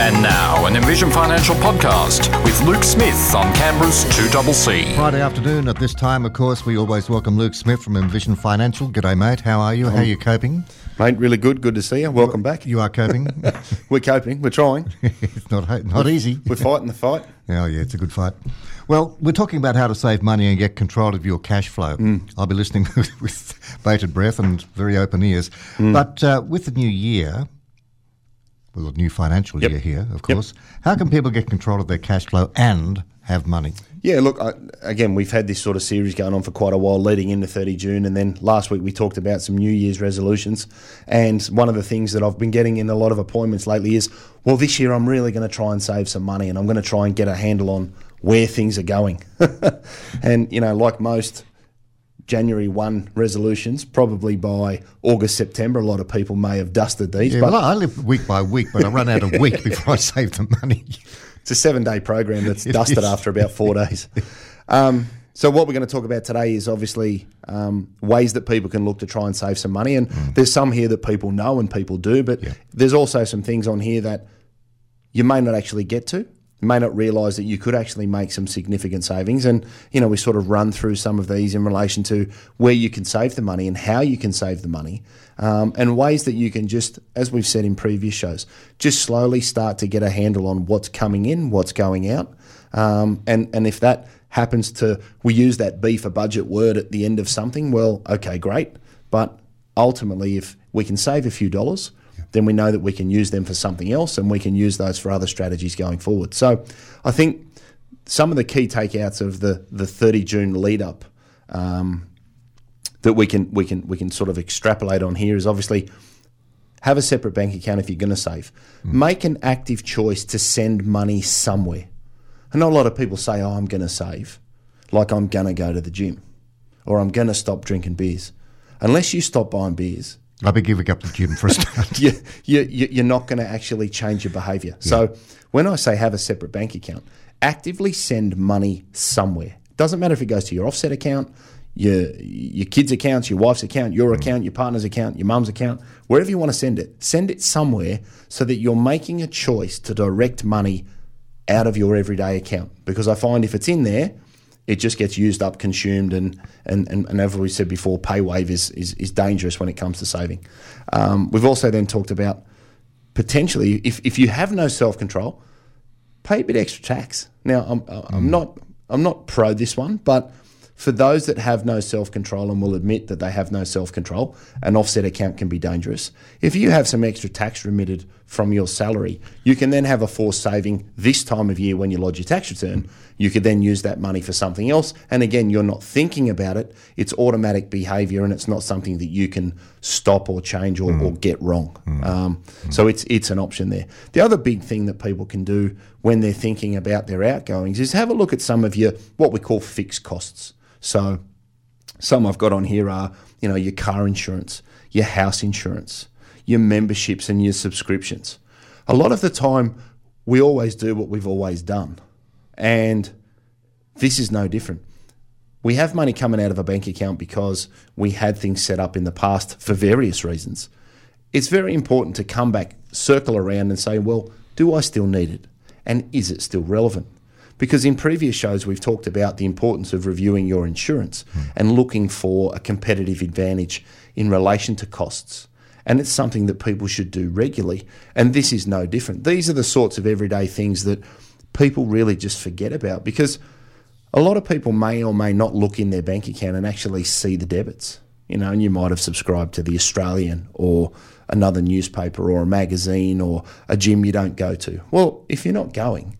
And now, an Envision Financial podcast with Luke Smith on Canberra's 2CC. Friday afternoon at this time, of course, we always welcome Luke Smith from Envision Financial. G'day, mate. How are you? How are you coping? Mate, really good. Good to see you. Welcome back. You are coping. We're coping. We're trying. it's not not easy. We're fighting the fight. Oh yeah, it's a good fight. Well, we're talking about how to save money and get control of your cash flow. I'll be listening with bated breath and very open ears. But uh, with the new year, well, the new financial Yep. year here, of Yep. course, how can people get control of their cash flow and have money? Yeah, look, I, again, we've had this sort of series going on for quite a while leading into 30 June. And then last week we talked about some New Year's resolutions. And one of the things that I've been getting in a lot of appointments lately is, well, this year I'm really going to try and save some money and I'm going to try and get a handle on where things are going. and, you know, like most January 1 resolutions, probably by August, September, a lot of people may have dusted these. Yeah, but well, I live week by week, but I run out of week before I save the money. It's a seven day program that's dusted is. after about four days. Um, so, what we're going to talk about today is obviously um, ways that people can look to try and save some money. And there's some here that people know and people do, but Yeah. there's also some things on here that you may not actually get to. May not realise that you could actually make some significant savings. And, you know, we sort of run through some of these in relation to where you can save the money and how you can save the money, um, and ways that you can just, as we've said in previous shows, just slowly start to get a handle on what's coming in, what's going out. Um, and, and if that happens to, we use that B for budget word at the end of something, well, okay, great. But ultimately, if we can save a few dollars, then we know that we can use them for something else and we can use those for other strategies going forward. So I think some of the key takeouts of the, the 30 June lead up um, that we can we can we can sort of extrapolate on here is obviously have a separate bank account if you're going to save. Make an active choice to send money somewhere. I know a lot of people say, "Oh, I'm going to save," like I'm going to go to the gym, or I'm going to stop drinking beers. Unless you stop buying beers, I'll be giving up the gym for a start. you, you, you- you're not going to actually change your behavior. So when I say have a separate bank account, actively send money somewhere. Doesn't matter if it goes to your offset account, your your kids' accounts, your wife's account, your mm. account, your partner's account, your mum's account, wherever you want to send it. Send it somewhere so that you're making a choice to direct money out of your everyday account. Because I find if it's in there, it just gets used up, consumed, and and, and, and as we said before, pay wave is, is, is dangerous when it comes to saving. Um, we've also then talked about potentially if, if you have no self control, pay a bit extra tax. Now I'm I'm not I'm not pro this one, but for those that have no self control and will admit that they have no self control, an offset account can be dangerous. If you have some extra tax remitted from your salary, you can then have a forced saving this time of year when you lodge your tax return. You could then use that money for something else. And again, you're not thinking about it. It's automatic behavior and it's not something that you can stop or change or, or mm. get wrong. Mm. Um, mm. So it's, it's an option there. The other big thing that people can do when they're thinking about their outgoings is have a look at some of your what we call fixed costs. So some I've got on here are, you know, your car insurance, your house insurance, your memberships and your subscriptions. A lot of the time, we always do what we've always done. And this is no different. We have money coming out of a bank account because we had things set up in the past for various reasons. It's very important to come back, circle around, and say, well, do I still need it? And is it still relevant? Because in previous shows, we've talked about the importance of reviewing your insurance hmm. and looking for a competitive advantage in relation to costs. And it's something that people should do regularly. And this is no different. These are the sorts of everyday things that people really just forget about because a lot of people may or may not look in their bank account and actually see the debits. You know, and you might have subscribed to the Australian or another newspaper or a magazine or a gym you don't go to. Well, if you're not going,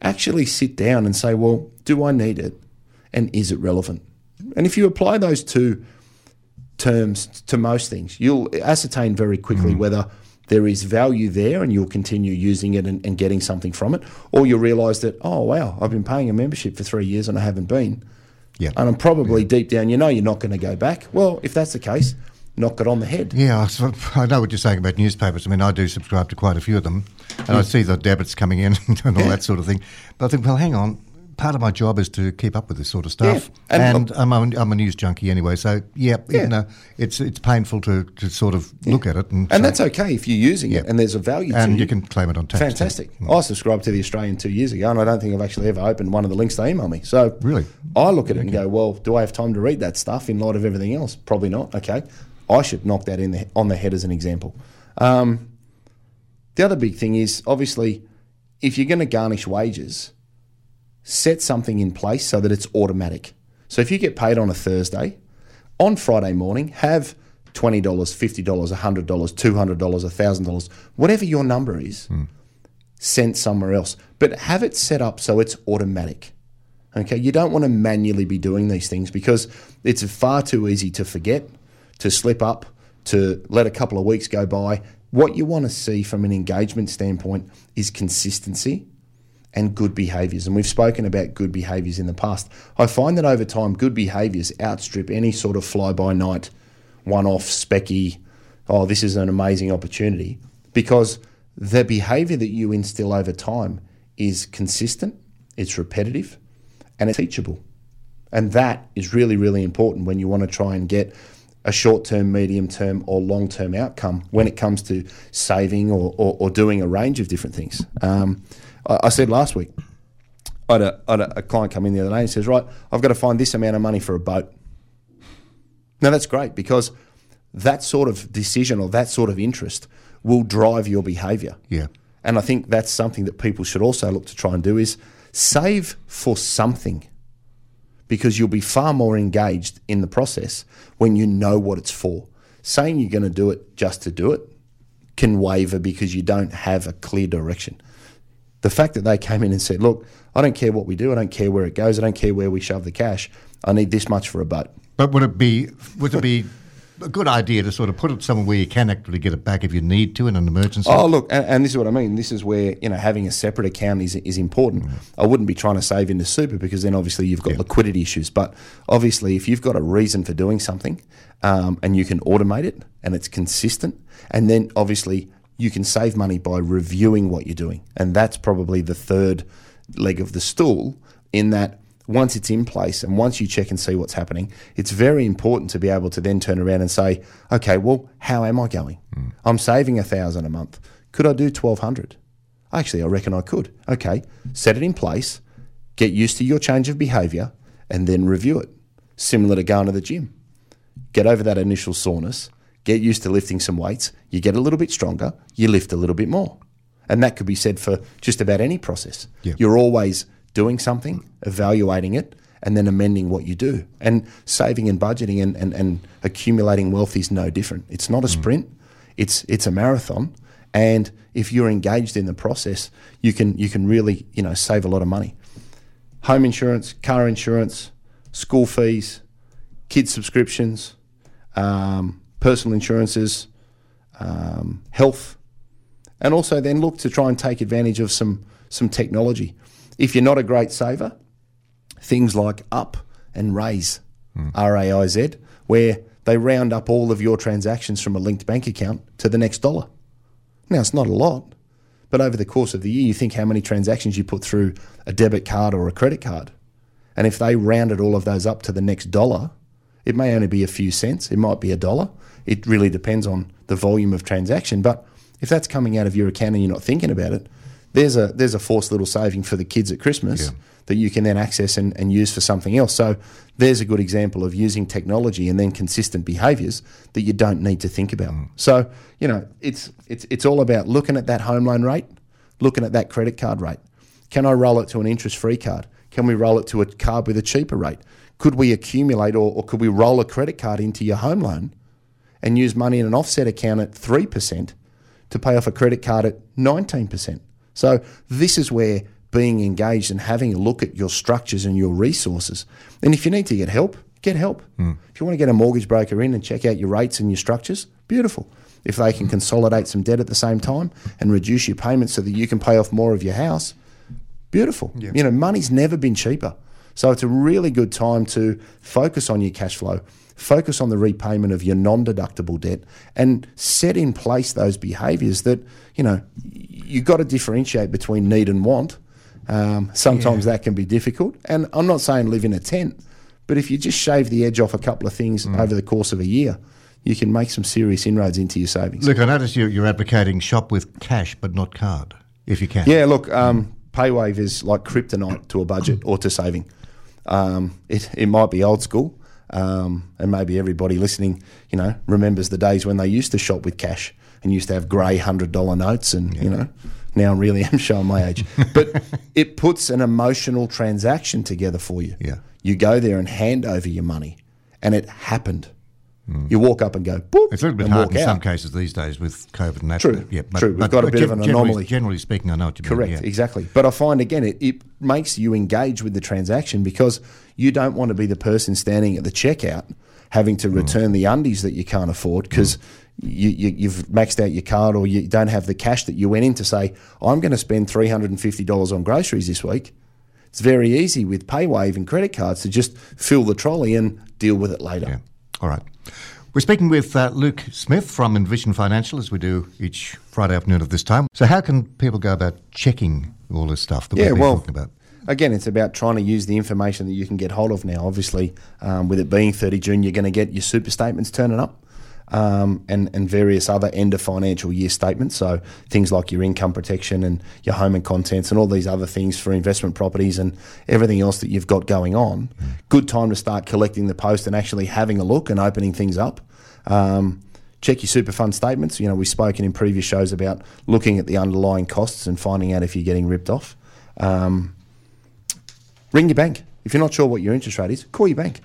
actually sit down and say, well, do I need it? And is it relevant? And if you apply those two terms to most things, you'll ascertain very quickly mm. whether there is value there and you'll continue using it and, and getting something from it, or you'll realise that, oh, wow, I've been paying a membership for three years and I haven't been. Yeah. And I'm probably deep down, you know, you're not going to go back. Well, if that's the case, knock it on the head. Yeah, I I know what you're saying about newspapers. I mean, I do subscribe to quite a few of them, and I hmm. see the debits coming in and all that sort of thing. But I think, well, hang on, part of my job is to keep up with this sort of stuff, Yeah, and- and, I'm, a, I'm a news junkie anyway. So yeah, Yeah. You know, it's it's painful to, to sort of look at it, and, And that's okay if you're using it and there's a value to and you. you can claim it on tax. Fantastic. I subscribed to the Australian two years ago, and I don't think I've actually ever opened one of the links they email me. So Really? I look at it and go, well, do I have time to read that stuff in light of everything else? Probably not. Okay, I should knock that in the, on the head as an example. Um, the other big thing is obviously if you're going to garnish wages, set something in place so that it's automatic. So if you get paid on a Thursday, on Friday morning, have $20, $50, $100, $200, $1,000, whatever your number is, hmm. sent somewhere else. But have it set up so it's automatic. Okay, you don't want to manually be doing these things because it's far too easy to forget, to slip up, to let a couple of weeks go by. What you want to see from an engagement standpoint is consistency and good behaviors. And we've spoken about good behaviors in the past. I find that over time, good behaviors outstrip any sort of fly by night, one off, specky, oh, this is an amazing opportunity, because the behavior that you instill over time is consistent, it's repetitive, and it's teachable. And that is really, really important when you want to try and get a short term, medium term, or long term outcome when it comes to saving or, or, or doing a range of different things. Um, I, I said last week, I had, a, I had a, a client come in the other day and says, Right, I've got to find this amount of money for a boat. Now, that's great because that sort of decision or that sort of interest will drive your behavior. Yeah. And I think that's something that people should also look to try and do is save for something because you'll be far more engaged in the process when you know what it's for. Saying you're going to do it just to do it can waver because you don't have a clear direction. The fact that they came in and said, Look, I don't care what we do, I don't care where it goes, I don't care where we shove the cash, I need this much for a boat. But would it be would it be a good idea to sort of put it somewhere where you can actually get it back if you need to in an emergency? Oh, look, and, and this is what I mean. This is where you know having a separate account is is important. I wouldn't be trying to save into super because then obviously you've got liquidity issues. But obviously, if you've got a reason for doing something um, and you can automate it and it's consistent, and then obviously you can save money by reviewing what you're doing, and that's probably the third leg of the stool. In that once it's in place and once you check and see what's happening, it's very important to be able to then turn around and say, okay, well, how am I going? Mm. I'm saving a thousand a month. Could I do twelve hundred? Actually, I reckon I could. Okay, set it in place, get used to your change of behaviour, and then review it. Similar to going to the gym. Get over that initial soreness, get used to lifting some weights, you get a little bit stronger, you lift a little bit more. And that could be said for just about any process. You're always doing something, evaluating it, and then amending what you do. And saving and budgeting and, and, and accumulating wealth is no different. It's not a sprint, it's it's a marathon. And if you're engaged in the process, you can you can really, you know, save a lot of money. Home insurance, car insurance, school fees, kids subscriptions, um, personal insurances, um, health, and also then look to try and take advantage of some some technology. If you're not a great saver, things like Up and Raiz, R A I Z, where they round up all of your transactions from a linked bank account to the next dollar. Now it's not a lot, but over the course of the year, you think how many transactions you put through a debit card or a credit card, and if they rounded all of those up to the next dollar, it may only be a few cents. It might be a dollar. It really depends on the volume of transaction. But if that's coming out of your account and you're not thinking about it, there's a there's a forced little saving for the kids at Christmas that you can then access and, and use for something else. So there's a good example of using technology and then consistent behaviours that you don't need to think about. Mm. So you know it's it's it's all about looking at that home loan rate, looking at that credit card rate. Can I roll it to an interest free card? Can we roll it to a card with a cheaper rate? Could we accumulate or, or could we roll a credit card into your home loan and use money in an offset account at 3% to pay off a credit card at 19%? So, this is where being engaged and having a look at your structures and your resources. And if you need to get help, get help. Hmm. If you want to get a mortgage broker in and check out your rates and your structures, beautiful. If they can hmm. consolidate some debt at the same time and reduce your payments so that you can pay off more of your house, beautiful. You know, money's never been cheaper. So it's a really good time to focus on your cash flow, focus on the repayment of your non-deductible debt, and set in place those behaviours that you know you've got to differentiate between need and want, Um, sometimes that can be difficult. And I'm not saying live in a tent, but if you just shave the edge off a couple of things Mm. over the course of a year, you can make some serious inroads into your savings. Look, I notice you're, you're advocating shop with cash but not card, if you can. Yeah, look, um, PayWave is like kryptonite to a budget or to saving. Um, it, it might be old school, um, and maybe everybody listening, you know, remembers the days when they used to shop with cash and used to have grey hundred dollar notes, and you know, now I really am showing my age. But it puts an emotional transaction together for you. Yeah. you go there and hand over your money, and it happened. You walk up and go, boop, It's a little bit hard in some cases these days with COVID and that. True, Yeah, true. We've got a bit of an generally- anomaly. Generally speaking, I know what you Correct, mean. yeah. exactly. But I find again, it, it makes you engage with the transaction because you don't want to be the person standing at the checkout having Mm. to return the undies that you can't afford because you, you, you've maxed out your card or you don't have the cash that you went in to say, I'm going to spend $350 on groceries this week. It's very easy with PayWave and credit cards to just fill the trolley and deal with it later. Yeah. All right. We're speaking with uh, Luke Smith from Envision Financial, as we do each Friday afternoon at this time. So, how can people go about checking all this stuff that Yeah, we've well, talking about? again, it's about trying to use the information that you can get hold of now. Obviously, um, with it being 30 June, you're going to get your super statements turning up. Um, and, and various other end of financial year statements. So things like your income protection and your home and contents and all these other things for investment properties and everything else that you've got going on. Good time to start collecting the post and actually having a look and opening things up. Um, check your super fund statements. You know, we've spoken in previous shows about looking at the underlying costs and finding out if you're getting ripped off. Um, ring your bank. If you're not sure what your interest rate is, call your bank.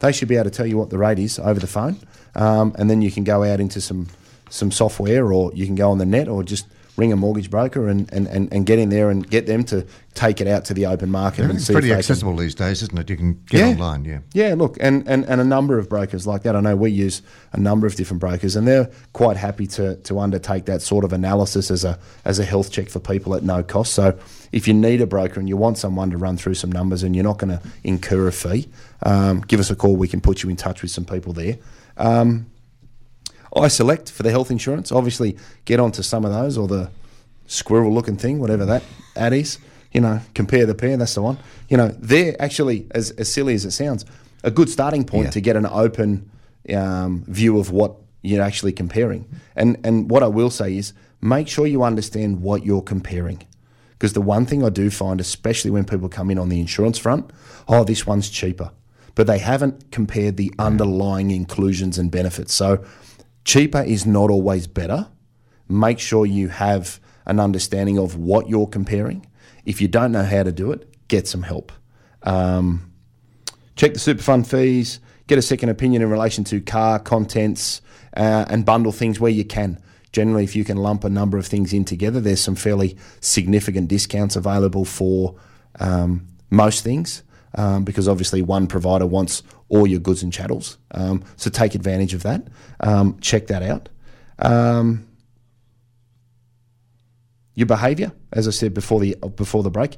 They should be able to tell you what the rate is over the phone, um, and then you can go out into some some software, or you can go on the net, or just ring a mortgage broker and, and, and, and get in there and get them to take it out to the open market and Everything's see pretty they can- accessible these days, isn't it? You can get online, yeah. yeah, look, and, and, and a number of brokers like that. I know we use a number of different brokers, and they're quite happy to, to undertake that sort of analysis as a as a health check for people at no cost. So, if you need a broker and you want someone to run through some numbers, and you're not going to incur a fee, um, give us a call. We can put you in touch with some people there. Um, iSelect for the health insurance. Obviously, get onto some of those or the squirrel looking thing, whatever that ad is. You know, compare the pair. That's the one. You know, they're actually as, as silly as it sounds, a good starting point Yeah. to get an open um, view of what you're actually comparing. And and what I will say is, make sure you understand what you're comparing. Because the one thing I do find, especially when people come in on the insurance front, oh, this one's cheaper, but they haven't compared the underlying inclusions and benefits. So cheaper is not always better. Make sure you have an understanding of what you're comparing. If you don't know how to do it, get some help. Um, check the super fund fees, get a second opinion in relation to car contents, uh, and bundle things where you can. Generally, if you can lump a number of things in together, there's some fairly significant discounts available for um, most things. Um, because obviously one provider wants all your goods and chattels, um, so take advantage of that. Um, check that out. Um, your behaviour, as I said before the before the break,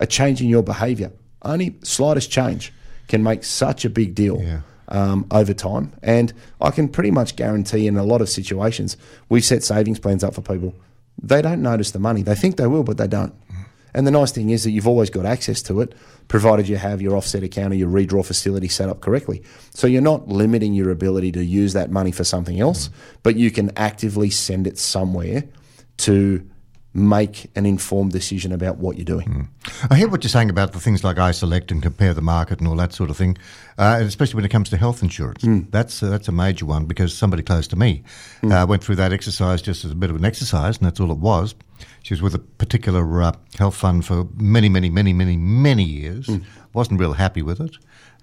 a change in your behaviour, only slightest change can make such a big deal Yeah. um, over time. And I can pretty much guarantee in a lot of situations, we've set savings plans up for people. They don't notice the money. They think they will, but they don't. And the nice thing is that you've always got access to it, provided you have your offset account or your redraw facility set up correctly. So you're not limiting your ability to use that money for something else, but you can actively send it somewhere to make an informed decision about what you're doing. I hear what you're saying about the things like iSelect and compare the market and all that sort of thing, uh, especially when it comes to health insurance. That's uh, that's a major one because somebody close to me uh, went through that exercise just as a bit of an exercise, and that's all it was. She was with a particular uh, health fund for many, many, many, many, many years. wasn't real happy with it,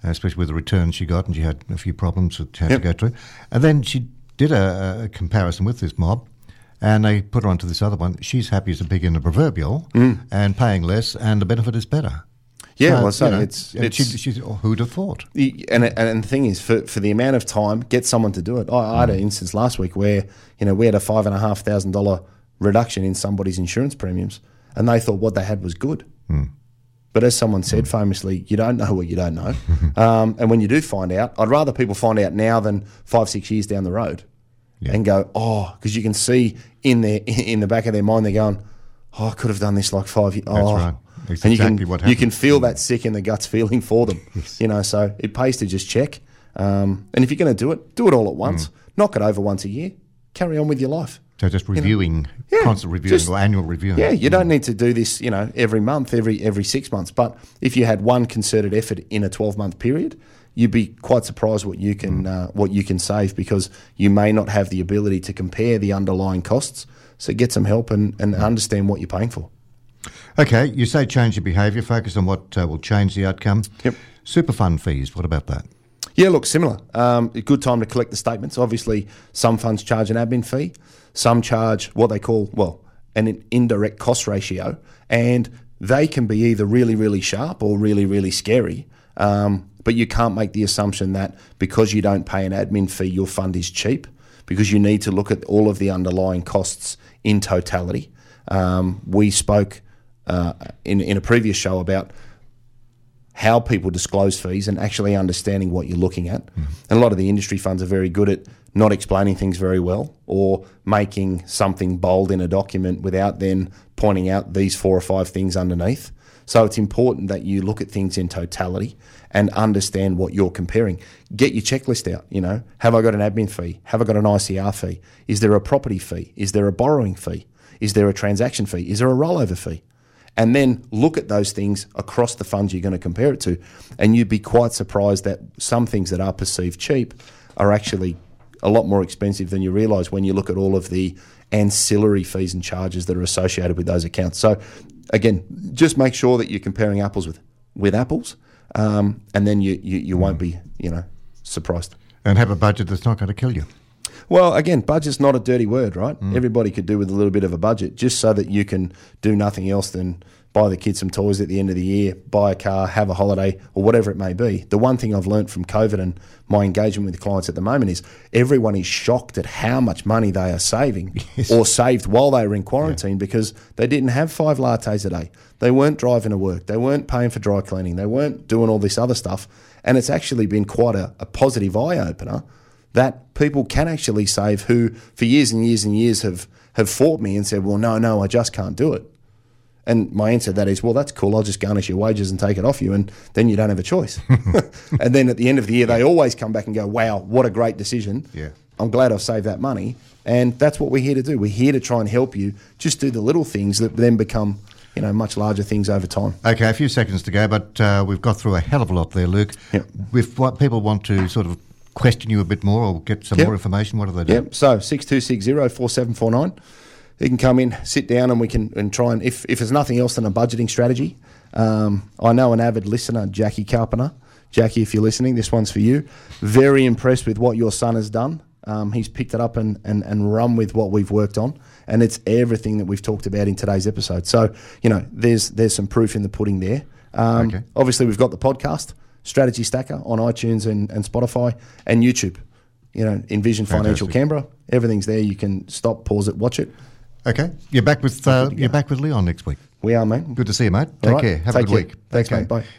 uh, especially with the returns she got, and she had a few problems that she had Yep. to go through. And then she did a, a comparison with this mob. And they put her onto this other one. She's happy as a pig in the proverbial mm. and paying less, and the benefit is better. Yeah, well, so you know, it's- it's- she, oh, who'd have thought? And and the thing is, for, for the amount of time, get someone to do it. I, I had an mm. instance last week where you know we had a five and a half thousand dollar reduction in somebody's insurance premiums, and they thought what they had was good. Mm. But as someone said famously, you don't know what you don't know. um, and when you do find out, I'd rather people find out now than five six years down the road, and go oh, because you can see in their in the back of their mind they're going, oh, I could have done this like five years. That's oh, right. It's and you exactly can what you can feel that sick in the guts feeling for them. You know, so it pays to just check. Um, and if you're going to do it, do it all at once. Mm. Knock it over once a year. Carry on with your life. So just reviewing, Yeah, constant reviewing just- or annual reviewing. Yeah, you don't need to do this, you know, every month, every every six months. But if you had one concerted effort in a twelve month period, you'd be quite surprised what you can uh, what you can save because you may not have the ability to compare the underlying costs. So get some help and, and understand what you're paying for. Okay, you say change your behaviour, focus on what uh, will change the outcome. Yep. Super fund fees, what about that? Yeah, look, similar. Um, a good time to collect the statements. Obviously, some funds charge an admin fee, some charge what they call, well, an indirect cost ratio, and they can be either really, really sharp or really, really scary. Um, but you can't make the assumption that because you don't pay an admin fee, your fund is cheap, because you need to look at all of the underlying costs in totality. Um, we spoke uh, in, in a previous show about how people disclose fees and actually understanding what you're looking at. And a lot of the industry funds are very good at not explaining things very well or making something bold in a document without then pointing out these four or five things underneath. So it's important that you look at things in totality and understand what you're comparing. Get your checklist out, you know. Have I got an admin fee? Have I got an ICR fee? Is there a property fee? Is there a borrowing fee? Is there a transaction fee? Is there a rollover fee? and then look at those things across the funds you're going to compare it to. And you'd be quite surprised that some things that are perceived cheap are actually a lot more expensive than you realise when you look at all of the ancillary fees and charges that are associated with those accounts. So, again, just make sure that you're comparing apples with, with apples, um, and then you, you, you won't be, you know, surprised. And have a budget that's not going to kill you. Well, again, budget's not a dirty word, right? Everybody could do with a little bit of a budget just so that you can do nothing else than buy the kids some toys at the end of the year, buy a car, have a holiday, or whatever it may be. The one thing I've learnt from COVID and my engagement with clients at the moment is everyone is shocked at how much money they are saving or saved while they were in quarantine because they didn't have five lattes a day. They weren't driving to work. They weren't paying for dry cleaning. They weren't doing all this other stuff. And it's actually been quite a, a positive eye opener that people can actually save who for years and years and years have, have fought me and said, well, no, no, I just can't do it. And my answer to that is, well, that's cool. I'll just garnish your wages and take it off you, and then you don't have a choice. and then at the end of the year, they always come back and go, wow, what a great decision. Yeah. I'm glad I've saved that money. And that's what we're here to do. We're here to try and help you just do the little things that then become, you know, much larger things over time. Okay, a few seconds to go, but uh, we've got through a hell of a lot there, Luke. Yep. If what people want to sort of question you a bit more or get some Yep. more information, what do they do? Yep. So six two six zero four seven four nine. You can come in, sit down, and we can and try and if if there's nothing else than a budgeting strategy. Um, I know an avid listener, Jackie Carpenter. Jackie, if you're listening, this one's for you. Very impressed with what your son has done. Um, he's picked it up and, and, and run with what we've worked on, and it's everything that we've talked about in today's episode. So, you know, there's there's some proof in the pudding there. Um, Okay. Obviously, we've got the podcast, Strategy Stacker, on iTunes and, and Spotify and YouTube. You know, Envision Financial Fantastic. Canberra. Everything's there. You can stop, pause it, watch it. Okay, you're back with uh, you're back with Leon next week. We are, mate. Good to see you, mate. Take right. care. Have Take a good care. week. Thanks, Okay. mate. Bye.